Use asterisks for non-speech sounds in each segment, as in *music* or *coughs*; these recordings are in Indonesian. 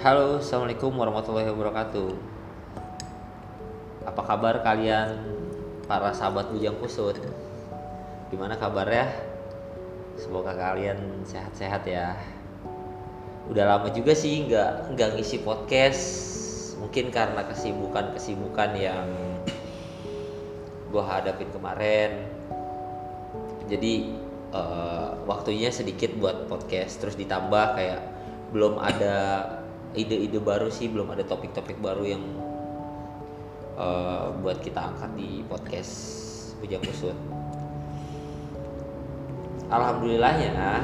Halo, assalamualaikum warahmatullahi wabarakatuh. Apa kabar kalian para sahabat bujang kusut? Gimana kabarnya? Semoga kalian sehat-sehat ya. Udah lama juga sih nggak nggak ngisi podcast. Mungkin karena kesibukan-kesibukan yang gue hadapin kemarin. Jadi eh, waktunya sedikit buat podcast. Terus ditambah kayak belum ada ide-ide baru sih, belum ada topik-topik baru yang eh, buat kita angkat di podcast Bujang Kusut. Alhamdulillahnya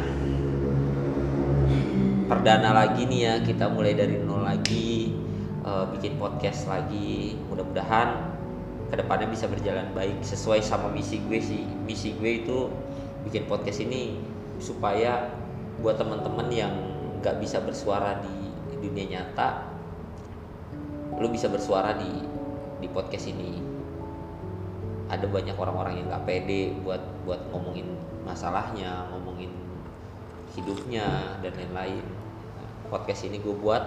perdana lagi nih ya kita mulai dari nol lagi eh, bikin podcast lagi. Mudah-mudahan ke depannya bisa berjalan baik. Sesuai sama misi gue sih. Misi gue itu bikin podcast ini supaya buat teman-teman yang nggak bisa bersuara di, dunia nyata lu bisa bersuara di di podcast ini. Ada banyak orang-orang yang nggak pede buat buat ngomongin masalahnya ngomongin hidupnya dan lain-lain. Nah, podcast ini gue buat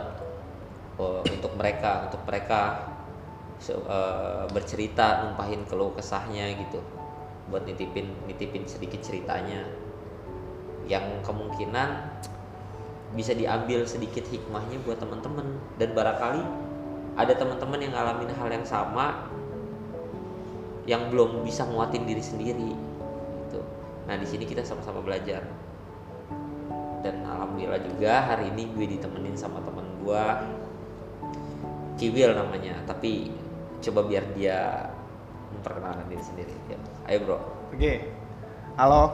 uh, untuk mereka untuk mereka se- uh, bercerita numpahin keluh kesahnya gitu. Buat nitipin nitipin sedikit ceritanya. Yang kemungkinan bisa diambil sedikit hikmahnya buat teman-teman dan barangkali ada teman-teman yang ngalamin hal yang sama yang belum bisa nguatin diri sendiri gitu. Nah, di sini kita sama-sama belajar. Dan alhamdulillah juga hari ini gue ditemenin sama teman gue Kiwil namanya, tapi coba biar dia memperkenalkan diri sendiri. Ya. Ayo, Bro. Oke. Halo,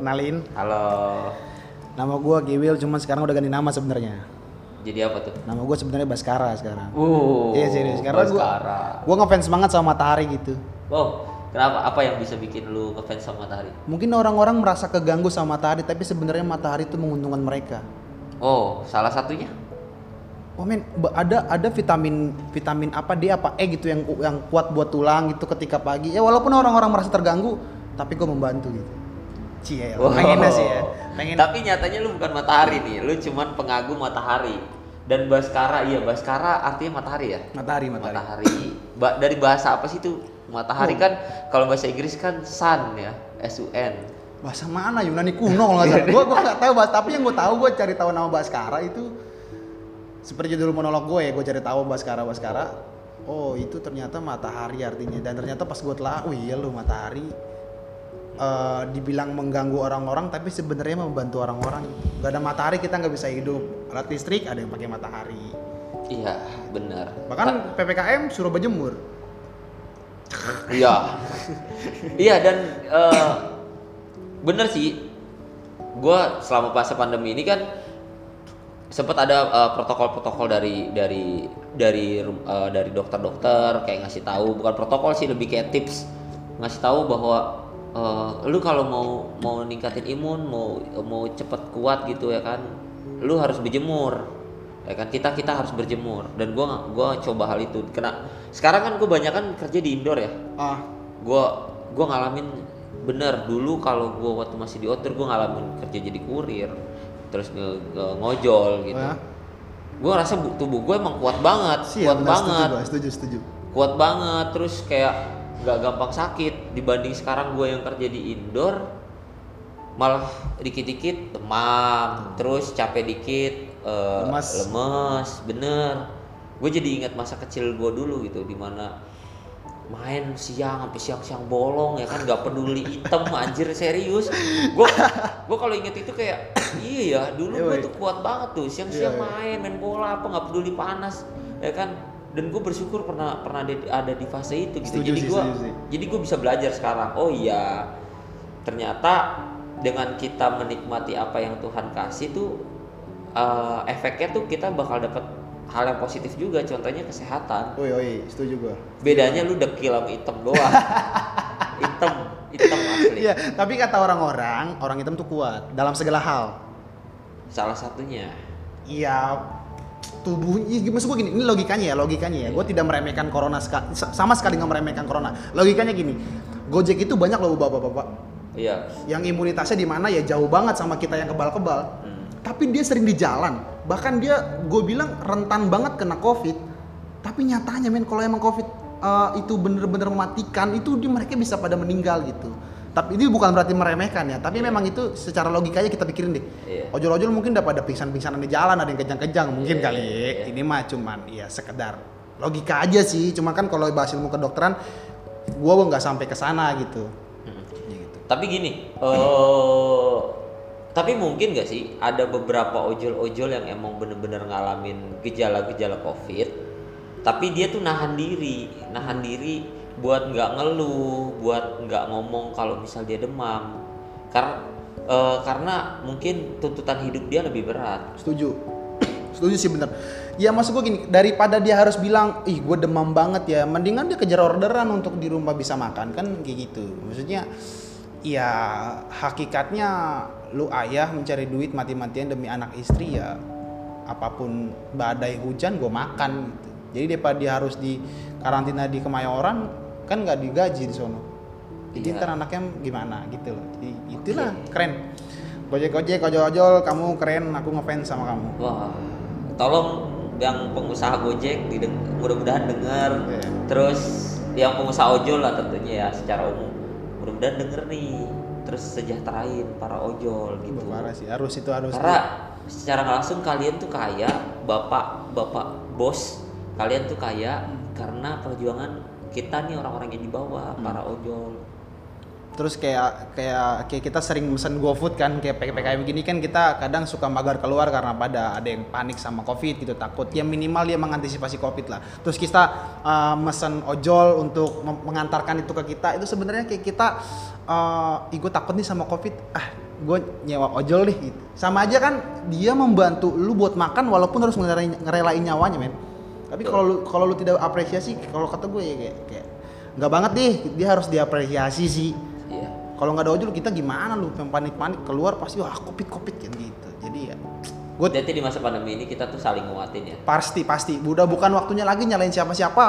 kenalin. Halo. Nama gua Giwil, cuman sekarang udah ganti nama sebenarnya. Jadi apa tuh? Nama gua sebenarnya Baskara sekarang. Uh, Iya serius, karena gua Baskara. gua ngefans banget sama Matahari gitu. Oh, kenapa? Apa yang bisa bikin lu ngefans sama Matahari? Mungkin orang-orang merasa keganggu sama Matahari, tapi sebenarnya Matahari itu menguntungkan mereka. Oh, salah satunya? Oh men, ada ada vitamin vitamin apa dia apa E gitu yang yang kuat buat tulang gitu ketika pagi. Ya walaupun orang-orang merasa terganggu, tapi gua membantu gitu. Cie, Wow. pengennya sih ya. Pengen Tapi nyatanya lu bukan matahari nih, lu cuman pengagum matahari. Dan Baskara, iya Baskara artinya matahari ya? Matahari, matahari. Matahari. Ba- dari bahasa apa sih itu? Matahari Oh. kan kalau bahasa Inggris kan sun ya, S U N. bahasa mana Yunani kuno kalau nggak salah. Gua gua nggak tahu bahasa, tapi yang gue tahu gue cari tahu nama Baskara itu seperti judul monolog gue ya, gue cari tahu Baskara Baskara. Oh itu ternyata matahari artinya dan ternyata pas gue telah, oh iya lu matahari eh, dibilang mengganggu orang-orang tapi sebenarnya membantu orang-orang. Gak ada matahari kita nggak bisa hidup. Alat listrik ada yang pakai matahari. Iya, benar. Bahkan ppkm suruh berjemur. Iya. iya dan eh, bener sih. Gua selama masa pandemi ini kan sempat ada eh, protokol-protokol dari dari dari eh, dari dokter-dokter kayak ngasih tahu bukan protokol sih lebih kayak tips ngasih tahu bahwa eh, lu kalau mau mau ningkatin imun mau mau cepet kuat gitu ya kan lu harus berjemur ya kan? Kita kita harus berjemur. Dan gua gua coba hal itu. Kena sekarang kan gue banyak kan kerja di indoor ya? Ah, gua gua ngalamin bener dulu kalau gua waktu masih di outdoor gua ngalamin kerja jadi kurir terus nge, nge- ngojol gitu. Ya. gua ngerasa bu- tubuh gue emang kuat banget sih kuat banget Setuju, gua, setuju, setuju. kuat banget terus kayak nggak gampang sakit. Dibanding sekarang gue yang kerja di indoor malah dikit-dikit demam terus capek dikit eh, Lemas. lemes bener. Gue jadi ingat masa kecil gue dulu gitu di mana main siang sampai siang-siang bolong ya kan? Nggak peduli hitam *laughs* anjir serius. Gue gue kalau inget itu kayak *coughs* iya ya dulu Iya, gue woy. tuh kuat banget tuh. Siang-siang Iya, iya. main main bola apa nggak peduli panas ya kan dan gue bersyukur pernah pernah ada, ada di fase itu gitu. Setuju jadi gue jadi gue bisa belajar sekarang. Oh iya ternyata dengan kita menikmati apa yang Tuhan kasih tuh eh, efeknya tuh kita bakal dapat hal yang positif juga. Contohnya kesehatan. Oi, oi, setuju gua. bedanya lu dekil sama hitam doang. *laughs* Hitam hitam asli. Iya, tapi kata orang-orang, orang hitam tuh kuat dalam segala hal. salah satunya. Iya, tubuhnya maksud gue gini, ini logikanya ya, logikanya ya. Gue tidak meremehkan corona sama sekali nggak meremehkan corona. Logikanya gini, Gojek itu banyak loh bapak-bapak iya yang imunitasnya di mana ya jauh banget sama kita yang kebal-kebal. Hmm. tapi dia sering di jalan. Bahkan dia gue bilang rentan banget kena covid. Tapi nyatanya men kalau emang covid eh, itu bener-bener mematikan itu di mereka bisa pada meninggal gitu. Tapi ini bukan berarti meremehkan ya, tapi memang itu secara logikanya kita pikirin deh. Iya. Ojol-ojol mungkin udah pada pingsan-pingsanan di jalan, ada yang kejang-kejang mungkin Iya, kali. iya. Ini mah cuman ya sekedar logika aja sih. Cuma kan kalau bahas ilmu kedokteran, gua nggak sampai ke sana gitu. Ya gitu. Tapi gini, eh tapi mungkin gak sih ada beberapa ojol-ojol yang emang bener-bener ngalamin gejala-gejala covid, tapi dia tuh nahan diri, nahan diri buat nggak ngeluh, buat nggak ngomong kalau misal dia demam, karena eh, karena mungkin tuntutan hidup dia lebih berat. Setuju. Setuju sih bener. Ya maksud gue gini, daripada dia harus bilang, ih gue demam banget ya, mendingan dia kejar orderan untuk di rumah bisa makan kan kayak gitu. Maksudnya, ya hakikatnya lu ayah mencari duit mati-matian demi anak istri ya apa pun badai hujan gue makan gitu. Jadi daripada dia harus di karantina di Kemayoran kan nggak digaji di sono. Jadi Iya. ntar anaknya gimana gitu loh. Jadi itulah keren. Gojek gojek ojol ojol kamu keren aku ngefans sama kamu. Wah, tolong yang pengusaha Gojek mudah-mudahan dengar. Iya. Terus yang pengusaha ojol lah tentunya ya secara umum. Mudah-mudahan denger nih. Terus sejahterain para ojol gitu. Parah sih harus itu harus. Karena secara langsung kalian tuh kaya, bapak bapak bos kalian tuh kaya karena perjuangan kita nih orang-orang yang di bawah Hmm. para ojol. Terus kayak kayak kayak kita sering mesen GoFood kan kayak PPKM gini kan kita kadang suka magar keluar karena pada ada yang panik sama Covid gitu takut. Ya minimal dia mengantisipasi Covid lah. Terus kita uh, mesen ojol untuk mengantarkan itu ke kita itu sebenarnya kayak kita uh, ih gue takut nih sama Covid. Ah, gue nyewa ojol nih gitu. Sama aja kan dia membantu lu buat makan walaupun harus ngerelain, ngerelain nyawanya, men. Tapi kalau lu kalau lu tidak apresiasi kalau kata gue ya kayak kayak nggak banget deh dia harus diapresiasi sih Iya. kalau nggak ada ojol kita gimana lu yang panik-panik keluar pasti wah covid covid kan gitu jadi ya gue Jadi di masa pandemi ini kita tuh saling nguatin ya. pasti pasti udah bukan waktunya lagi nyalain siapa siapa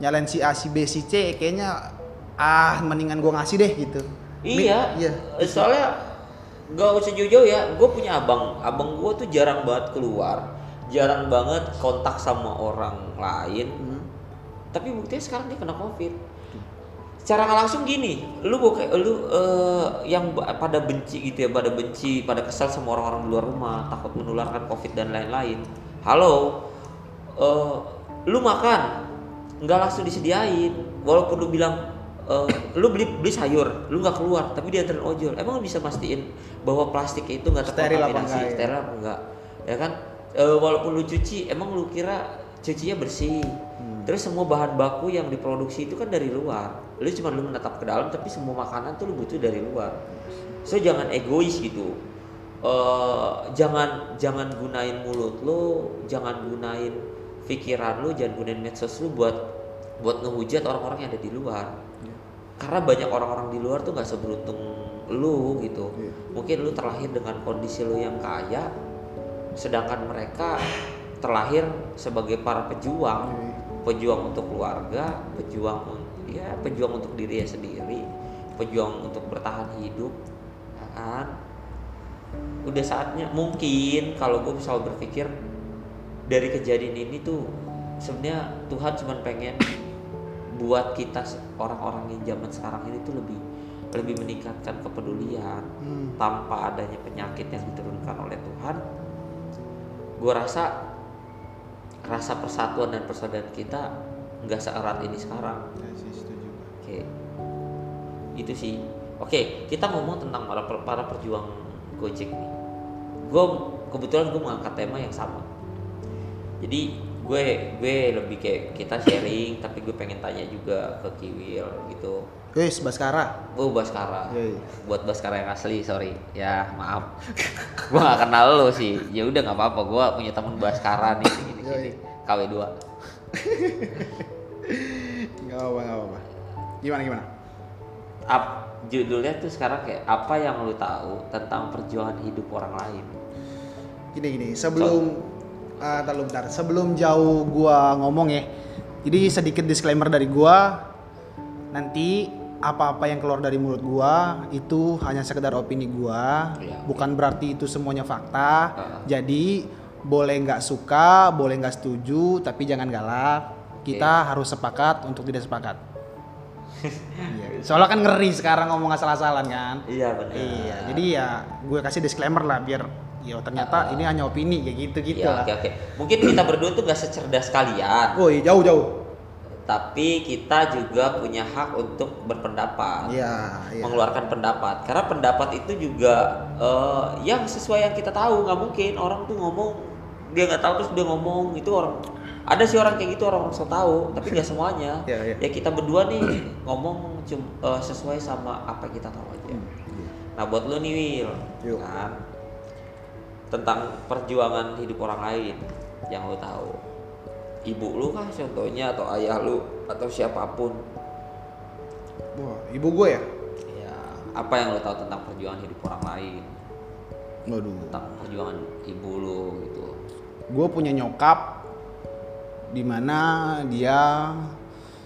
nyalain si A si B si C kayaknya ah mendingan gue ngasih deh gitu Mi- Iya. iya Soalnya gak usah jauh-jauh ya. Gue punya abang. Abang gue tuh jarang banget keluar, jarang banget kontak sama orang lain. Hmm. Tapi buktinya sekarang dia kena covid. Secara langsung gini, lu buka, lu eh, yang pada benci gitu ya, pada benci, pada kesal sama orang-orang di luar rumah, takut menularkan covid dan lain-lain. Halo, eh, lu makan, nggak langsung disediain, walaupun lu bilang eh, lu beli beli sayur, lu nggak keluar, tapi dianterin ojol. Emang lu bisa mastiin bahwa plastik itu nggak terkontaminasi, ya? steril apa enggak? Ya kan, Eh, walaupun lu cuci, emang lu kira cucinya bersih. Hmm. Terus semua bahan baku yang diproduksi itu kan dari luar. Lu cuma lu menetap ke dalam, tapi semua makanan tuh lu butuh dari luar. So jangan egois gitu. Eh, jangan jangan gunain mulut lu, jangan gunain pikiran lu, jangan gunain medsos lu buat buat ngehujat orang-orang yang ada di luar. Karena banyak orang-orang di luar tuh nggak seberuntung lu gitu. Iya. Mungkin lu terlahir dengan kondisi lu yang kaya, sedangkan mereka terlahir sebagai para pejuang pejuang untuk keluarga, pejuang ya pejuang untuk dirinya sendiri, pejuang untuk bertahan hidup, ya kan? Udah saatnya mungkin kalau gue bisa berpikir dari kejadian ini tuh sebenarnya Tuhan cuma pengen buat kita orang-orang yang zaman sekarang ini tuh lebih lebih meningkatkan kepedulian Hmm. tanpa adanya penyakit yang diturunkan oleh Tuhan. Gue rasa rasa persatuan dan persaudaraan kita nggak seerat ini sekarang. Ya sih, setuju. Oke, itu sih. Oke, kita ngomong tentang para para perjuang Gojek nih. Gue kebetulan gue mengangkat tema yang sama. Jadi gue gue lebih kayak kita sharing, tapi gue pengen tanya juga ke Kiwil gitu. Guys, Baskara. Oh Baskara. Yoi. Buat Baskara yang asli, sorry. Ya maaf. *laughs* gua gak kenal lo sih. Ya udah nggak apa-apa. Gua punya temen Baskara nih di sini. Yoi. KW2. Gak apa gak apa. Gimana gimana? Ap, judulnya tuh sekarang kayak apa yang lu tahu tentang perjuangan hidup orang lain. Gini gini, sebelum tar dulu bentar. Sebelum jauh gua ngomong ya. Jadi sedikit disclaimer dari gua. Nanti apa-apa yang keluar dari mulut gua itu hanya sekedar opini gua, Iya. bukan berarti itu semuanya fakta. Ah. Jadi boleh nggak suka, boleh nggak setuju, tapi jangan galak. Kita harus sepakat untuk tidak sepakat. *laughs* Iya. Soalnya kan ngeri sekarang ngomong asal-asalan kan. Iya benar. Iya, jadi ya gue kasih disclaimer lah biar ya ternyata ini hanya opini kayak gitu-gitu Iya, lah. oke oke. Mungkin kita berdua tuh gak secerdas kalian, Woi, jauh-jauh. tapi kita juga punya hak untuk berpendapat. Iya, iya. mengeluarkan pendapat karena pendapat itu juga eh, yang sesuai yang kita tahu nggak mungkin orang tuh ngomong dia nggak tahu terus dia ngomong itu orang ada sih orang kayak gitu orang so tahu tapi nggak semuanya *laughs* Iya, iya. ya kita berdua nih *clears throat* ngomong cum, eh, sesuai sama apa yang kita tahu aja nah buat lu nih Will Yuk. kan tentang perjuangan hidup orang lain yang lu tahu ibu lu kah contohnya atau ayah lu atau siapa pun Wah, ibu gue ya? Ya, apa yang lo tahu tentang perjuangan hidup orang lain? Waduh. Tentang perjuangan ibu lo gitu. Gue punya nyokap di mana dia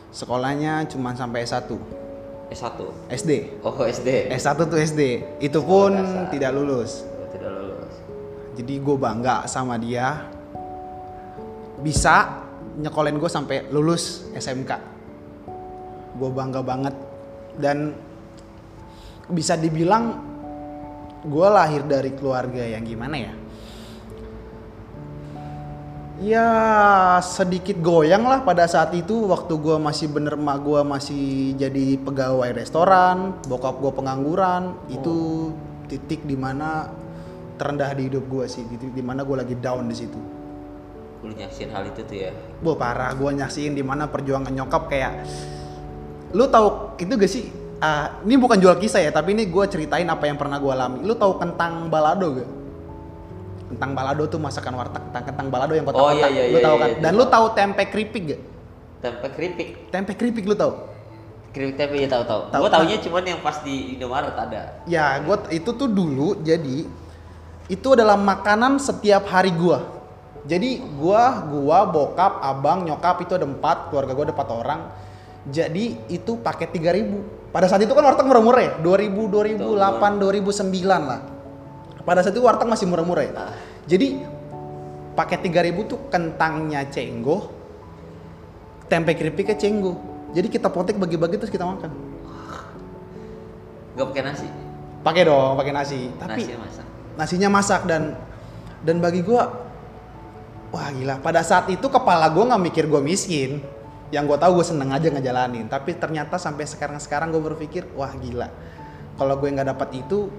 sekolahnya cuma sampai S1 S1. SD Oh, SD. S1 tuh SD itu pun dasar. Oh, tidak lulus. Jadi gue bangga sama dia. Bisa nyekolin gue sampai lulus SMK gue bangga banget. Dan bisa dibilang gue lahir dari keluarga yang gimana ya? Ya sedikit goyang lah pada saat itu. Waktu gue masih bener mak gue masih jadi pegawai restoran bokap gue pengangguran. Itu titik di mana terendah di hidup gue sih titik di mana gue lagi down di situ Lu nyaksin hal itu tuh ya. Wah parah, gue nyaksiin di mana perjuangan nyokap kayak Lu tahu itu gak sih? Ah, ini bukan jual kisah ya, tapi ini gue ceritain apa yang pernah gue alami Lu tahu kentang balado gak? Kentang balado tuh masakan warteg, kentang, kentang balado yang kotak-kotak Oh, iya, iya, Lu iya, tahu iya, kan? iya, Dan tahu. lu tahu tempe keripik gak? Tempe keripik. Tempe keripik lu tahu? Keripik tempe ya tahu tahu. Gua taunya cuman yang pas di Indomaret ada. Ya, gua itu tuh dulu jadi itu adalah makanan setiap hari gua. Jadi gua, gua, bokap, abang, nyokap itu ada empat, keluarga gua ada empat orang. Jadi itu paket 3000 Pada saat itu kan warteg murah-murah ya, 2000, 2008, 2009 lah. Pada saat itu warteg masih murah-murah ya. Ah. Jadi paket 3000 tuh kentangnya cenggo, tempe keripiknya cenggo. Jadi kita potek bagi-bagi terus kita makan. Gak pakai nasi. Pakai dong, pakai nasi. Tapi Nasi masak. Nasinya masak dan dan bagi gua wah gila. Pada saat itu kepala gua nggak mikir gua miskin. Yang gua tahu gue seneng aja ngejalanin. Tapi ternyata sampai sekarang sekarang gue berpikir wah gila. Kalau gue nggak dapat itu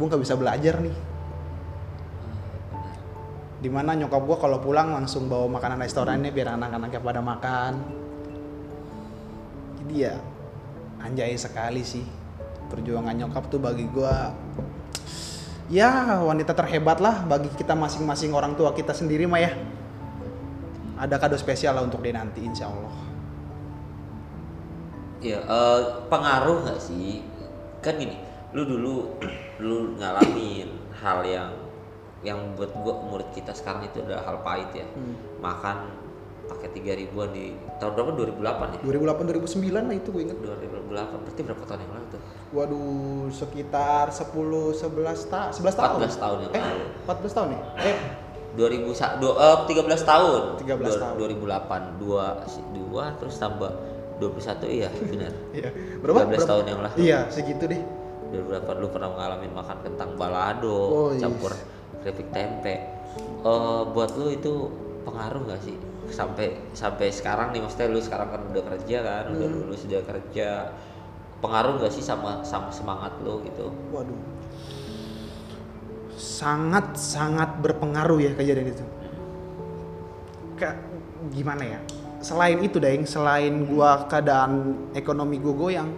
gue nggak bisa belajar nih. Di mana nyokap gua kalau pulang langsung bawa makanan restorannya biar anak-anaknya pada makan. Jadi ya anjay sekali sih. Perjuangan nyokap tuh bagi gua ya wanita terhebat lah bagi kita masing-masing orang tua kita sendiri mah ya ada kado spesial lah untuk dia nanti insya Allah Ya, eh, pengaruh nggak sih? Kan gini, lu dulu *clears throat* lu ngalamin hal yang yang buat gua murid kita sekarang itu adalah hal pahit ya. Hmm. Makan pakai tiga ribuan di tahun berapa? 2008 ya? 2008 2009 lah itu gue inget 2008 berarti berapa tahun yang lalu? Waduh sekitar 10 11 ta 11 tahun 14 tahun yang eh lalu. 14 tahun ya eh 2000 sa- du- eh, 13 tahun. 13 Dua- tahun. 2008 dua si- dua terus tambah 21 iya benar. iya berapa 13 Berapa? tahun yang lalu. iya segitu deh 2008 lu pernah ngalamin makan kentang balado Oh, iya. campur keripik tempe Eh, buat lu itu pengaruh gak sih sampai sampai sekarang nih maksudnya lu sekarang kan udah kerja kan udah Hmm. lulus udah kerja pengaruh gak sih sama sama semangat lu gitu? Waduh. Sangat sangat berpengaruh ya kejadian itu. Kayak gimana ya? Selain itu Daeng selain gua keadaan ekonomi gua goyang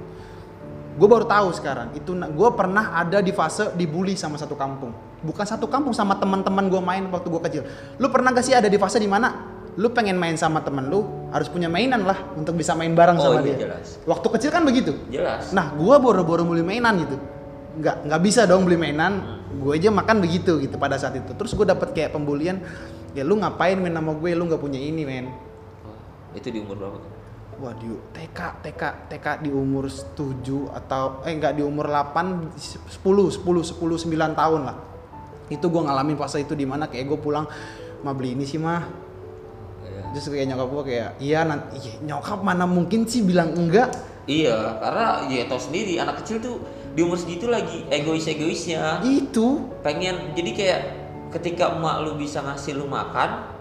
gue baru tahu sekarang itu gue pernah ada di fase dibully sama satu kampung. Bukan satu kampung sama teman-teman gue main waktu gue kecil. Lu pernah gak sih ada di fase di mana lu pengen main sama temen lu harus punya mainan lah untuk bisa main bareng Oh, sama iya, dia jelas. waktu kecil kan begitu jelas Nah, gua baru-baru beli mainan gitu. Nggak nggak bisa dong beli mainan. Gue aja makan begitu gitu pada saat itu. Terus gue dapet kayak pembulian. Ya lu ngapain main sama gue? Lu nggak punya ini, men. Wah, itu di umur berapa Waduh, TK, TK, TK di umur 7 atau eh enggak di umur 8 10 10 10 9 tahun lah. Itu gua ngalamin fase itu di mana kayak gue pulang mah beli ini sih mah. Terus kayak nyokap gua kayak iya nanti iya, nyokap mana mungkin sih bilang enggak. Iya, karena ya tau sendiri anak kecil tuh di umur segitu lagi egois-egoisnya. Itu Pengen jadi kayak ketika emak lu bisa ngasih lu makan,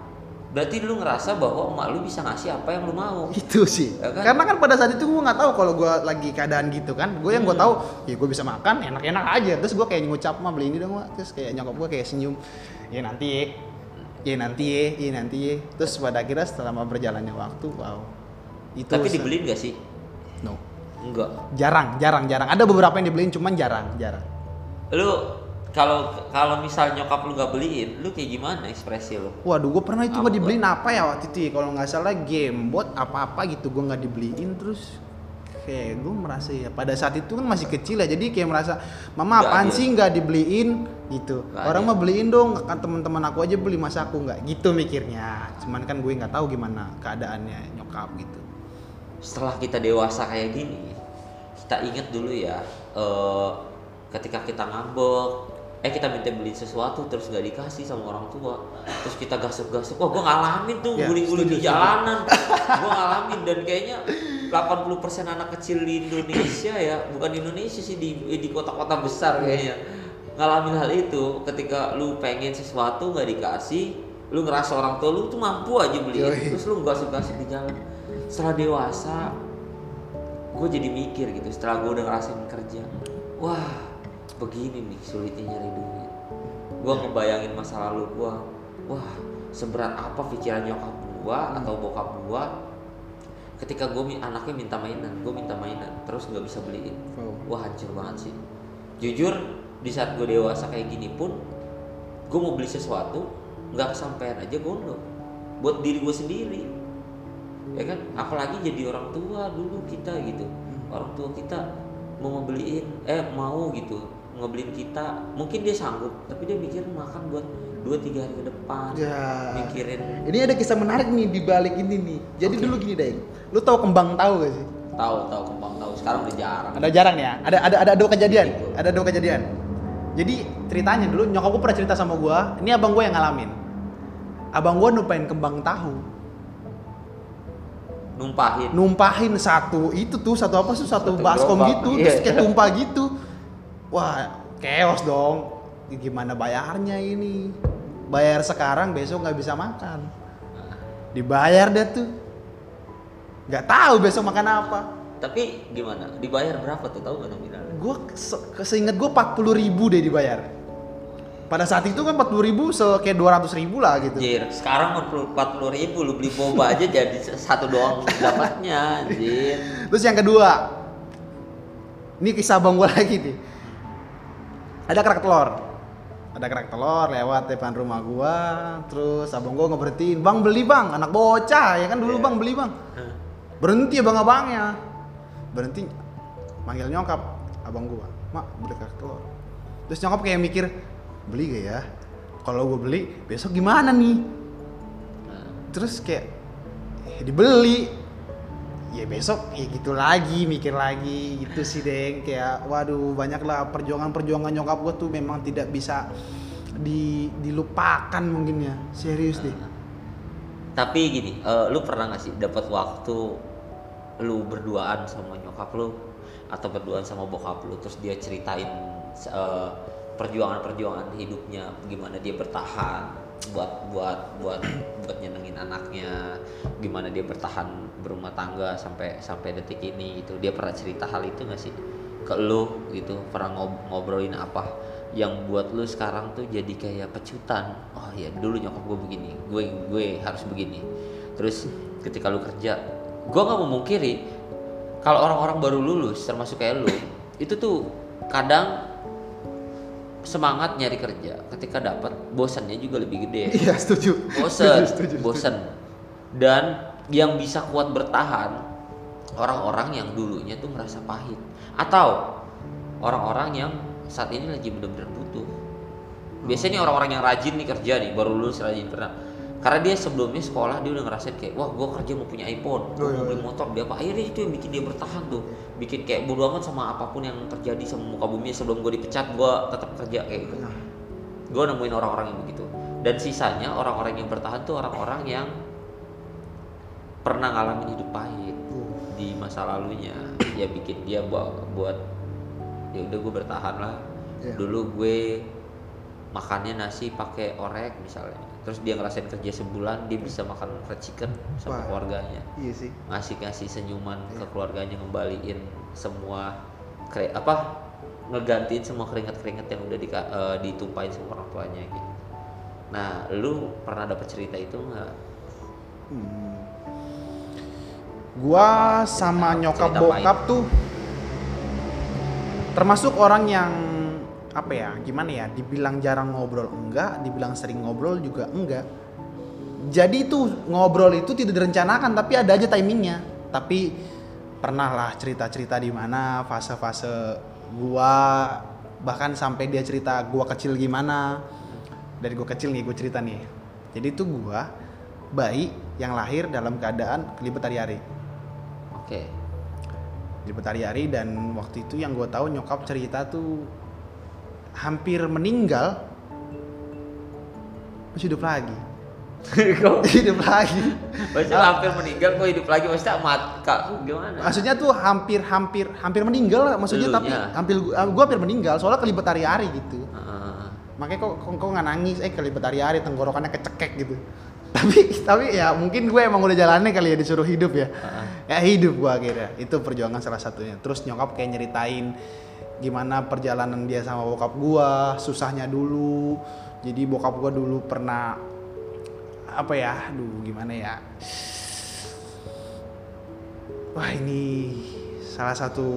berarti lu ngerasa bahwa emak lu bisa ngasih apa yang lu mau. itu sih. Ya kan? Karena kan pada saat itu gua nggak tahu kalau gua lagi keadaan gitu kan. Gue yang gua Hmm. tahu ya gue bisa makan enak-enak aja. Terus gua kayak ngucap mah beli ini dong mah. Terus kayak nyokap gua kayak senyum. Ya nanti ya. Nanti ya, ya nanti ya. Terus pada akhirnya setelah berjalannya waktu, wow. Itu Tapi dibeliin gak sih? No. Enggak. Jarang, jarang, jarang. Ada beberapa yang dibeliin cuman jarang, jarang. Lu kalau kalau misal nyokap lu gak beliin, lu kayak gimana ekspresi lu? Waduh, gue pernah itu nggak dibeliin apa ya waktu itu ya? Kalau nggak salah game bot apa-apa gitu gue nggak dibeliin terus kayak gue merasa ya pada saat itu kan masih kecil ya jadi kayak merasa mama apaan adil. sih nggak dibeliin? Gitu. Nggak orang mah beliin dong kan teman-teman aku aja beli masa aku nggak? Gitu mikirnya. Cuman kan gue nggak tahu gimana keadaannya nyokap gitu. Setelah kita dewasa kayak gini, kita inget dulu ya, eh, ketika kita ngambek, eh kita minta beliin sesuatu terus gak dikasih sama orang tua, terus kita gasuk-gasuk, wah gue ngalamin tuh Ya, guling-guling di setuju, setuju. jalanan, gue ngalamin dan kayaknya 80% anak kecil di Indonesia ya, bukan di Indonesia sih di di kota-kota besar kayaknya ngalamin hal itu. Ketika lu pengen sesuatu nggak dikasih lu ngerasa orang tua lu tuh mampu aja Yoi. terus lu nggak suka di jalan. Setelah dewasa gue jadi mikir gitu setelah gue udah ngerasain kerja wah begini nih sulitnya nyari duit. Gue ngebayangin masa lalu gue wah seberat apa pikiran nyokap gue atau bokap gue ketika gue anaknya minta mainan gue minta mainan terus nggak bisa beliin. Wow. wah hancur banget sih. Jujur di saat gue dewasa kayak gini pun gue mau beli sesuatu nggak kesampaian aja gondok buat diri gue sendiri. Ya kan? Apalagi jadi orang tua dulu kita gitu. Orang tua kita mau ngebeliin eh mau gitu ngebeliin kita. Mungkin dia sanggup tapi dia mikir makan buat dua tiga hari ke depan Ya. mikirin ini ada kisah menarik nih di balik ini nih. Jadi Oke. dulu gini deh lu tahu kembang tahu gak sih? Tahu tahu kembang tahu. Sekarang udah jarang. Ada jarang ya? Ada ada ada dua kejadian? Gitu. ada dua kejadian? Jadi ceritanya dulu nyokap gue pernah cerita sama gue ini abang gue yang ngalamin. Abang gue numpain kembang tahu. Numpahin? Numpahin satu itu tuh satu apa sih? Satu, Satu baskom gerobak, gitu iya. terus kayak tumpah gitu. Wah chaos dong. Gimana bayarnya ini bayar sekarang besok nggak bisa makan. Dibayar deh tuh. Nggak tahu besok makan apa. Tapi gimana? Dibayar berapa tuh? Tahu nggak nominalnya? Gue seingat gue 40 ribu deh dibayar. Pada saat itu kan 40 ribu se kayak 200 ribu lah gitu. Anjir, sekarang 40 ribu lu beli boba aja jadi satu doang dapatnya anjir. Terus yang kedua ini kisah abang gue lagi nih. Ada kerak telur ada kerak telur lewat depan rumah gua terus abang gua ngeberhentiin bang beli bang. Anak bocah ya kan? Dulu Iya. bang beli bang. Berhenti abang abangnya. Berhenti manggil nyokap abang gua mak beli kerak telur. Terus nyokap kayak mikir beli gak ya? Kalau gua beli besok gimana nih? Nah, terus kayak eh, dibeli ya besok ya gitu lagi mikir lagi gitu sih deng. Kayak waduh banyak lah perjuangan-perjuangan nyokap gue tuh memang tidak bisa di dilupakan mungkin ya. Serius deh. Tapi gini eh, lu pernah gak sih dapat waktu lu berduaan sama nyokap lu? Atau berduaan sama bokap lu terus dia ceritain eh, perjuangan-perjuangan hidupnya gimana dia bertahan buat buat buat buat nyenengin anaknya. Gimana dia bertahan berumah tangga sampai sampai detik ini gitu. Dia pernah cerita hal itu gak sih? Ke lu gitu pernah ngob- ngobrolin apa? Yang buat lu sekarang tuh jadi kayak pecutan. Oh ya dulu nyokap gue begini gue gue harus begini. Terus ketika lu kerja gue nggak memungkiri kalau orang-orang baru lulus termasuk kayak lu itu tuh kadang semangat nyari kerja. Ketika dapat bosannya juga lebih gede. Iya setuju. Setuju, bosen. Dan yang bisa kuat bertahan orang-orang yang dulunya tuh merasa pahit. Atau orang-orang yang saat ini lagi benar-benar butuh. Biasanya orang-orang yang rajin nih kerja nih baru lulus rajin pernah karena dia sebelumnya sekolah dia udah ngerasain kayak wah gue kerja mau punya iPhone gue Oh, iya, mau beli iya. motor dia apa. Akhirnya itu yang bikin dia bertahan tuh. Bikin kayak bodo amat sama apa pun yang terjadi sama muka bumi sebelum gue dipecat gue tetap kerja kayak gitu. Nah, gue nemuin orang-orang yang begitu. Dan sisanya orang-orang yang bertahan tuh orang-orang yang pernah ngalamin hidup pahit uh, di masa lalunya. Ya bikin dia buat buat ya udah gue bertahan lah Iya. dulu gue makannya nasi pakai orek misalnya terus dia ngerasain kerja sebulan dia bisa makan fried chicken sama Wah. keluarganya iya sih. ngasih ngasih senyuman ke Iya. keluarganya ngembaliin semua kre apa ngegantiin semua keringat keringat yang udah di, ditumpahin sama orang tuanya gitu nah lu pernah dapat cerita itu nggak Hmm. Gua sama nyokap bokap tuh termasuk orang yang apa ya gimana ya dibilang jarang ngobrol enggak dibilang sering ngobrol juga enggak. Jadi itu ngobrol itu tidak direncanakan tapi ada aja timingnya. Tapi pernah lah cerita-cerita di mana fase-fase gua bahkan sampai dia cerita gua kecil gimana. Dari gua kecil nih gue cerita nih. Jadi itu gua bayi yang lahir dalam keadaan kelibet hari-hari. Oke. Kelibet hari-hari dan waktu itu yang gue tahu nyokap cerita tuh hampir meninggal masih hidup lagi. *laughs* Kok? *laughs* Hidup lagi. Maksudnya hampir meninggal kok hidup lagi? Maksudnya mat kak gimana? Maksudnya tuh hampir hampir hampir meninggal maksudnya tapi Elunya. hampir gue hampir meninggal soalnya kelibet hari-hari gitu. Heeh. makanya kok kok, kok nggak nangis? Eh kelibet hari-hari tenggorokannya kecekek gitu. *laughs* Tapi tapi ya mungkin gue emang udah jalannya kali ya disuruh hidup ya. Heeh. ya hidup gue akhirnya. Itu perjuangan salah satunya. Terus nyokap kayak nyeritain gimana perjalanan dia sama bokap gua susahnya dulu. Jadi bokap gua dulu pernah apa ya aduh gimana ya. Wah ini salah satu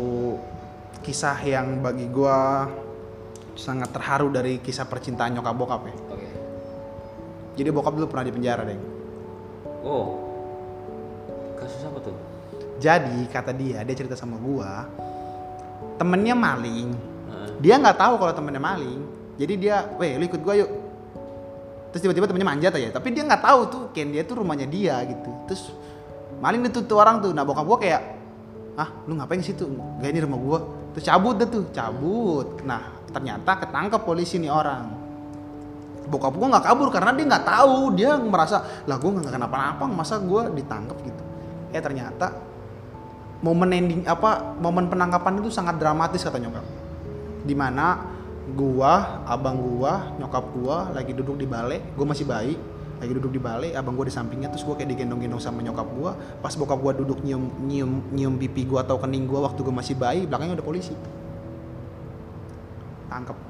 kisah yang bagi gua sangat terharu dari kisah percintaan nyokap bokap ya. Jadi bokap dulu pernah di penjara deh oh. Kasus apa tuh? Jadi kata dia dia cerita sama gua temennya maling. Dia nggak tahu kalau temennya maling. Jadi dia weh lu ikut gua yuk. Terus tiba-tiba temennya manjat aja. Tapi dia nggak tahu tuh Ken dia tuh rumahnya dia gitu. Terus maling itu tuh orang tuh. Nah bokap gua kayak ah lu ngapain ke situ? Gak ini rumah gua. Terus cabut deh tuh cabut. Nah ternyata ketangkep polisi nih orang. Bokap gua nggak kabur karena dia nggak tahu. Dia merasa lah gua nggak kenapa-napa masa gua ditangkap gitu. Eh ternyata momen ending apa momen penangkapan itu sangat dramatis kata nyokap. Di mana gua abang gua nyokap gua lagi duduk di balai gua masih bayi lagi duduk di balai abang gua di sampingnya terus gua kayak digendong-gendong sama nyokap gua. Pas bokap gua duduk nyium nyium nyium pipi gua atau kening gua waktu gua masih bayi belakangnya ada polisi. Tangkep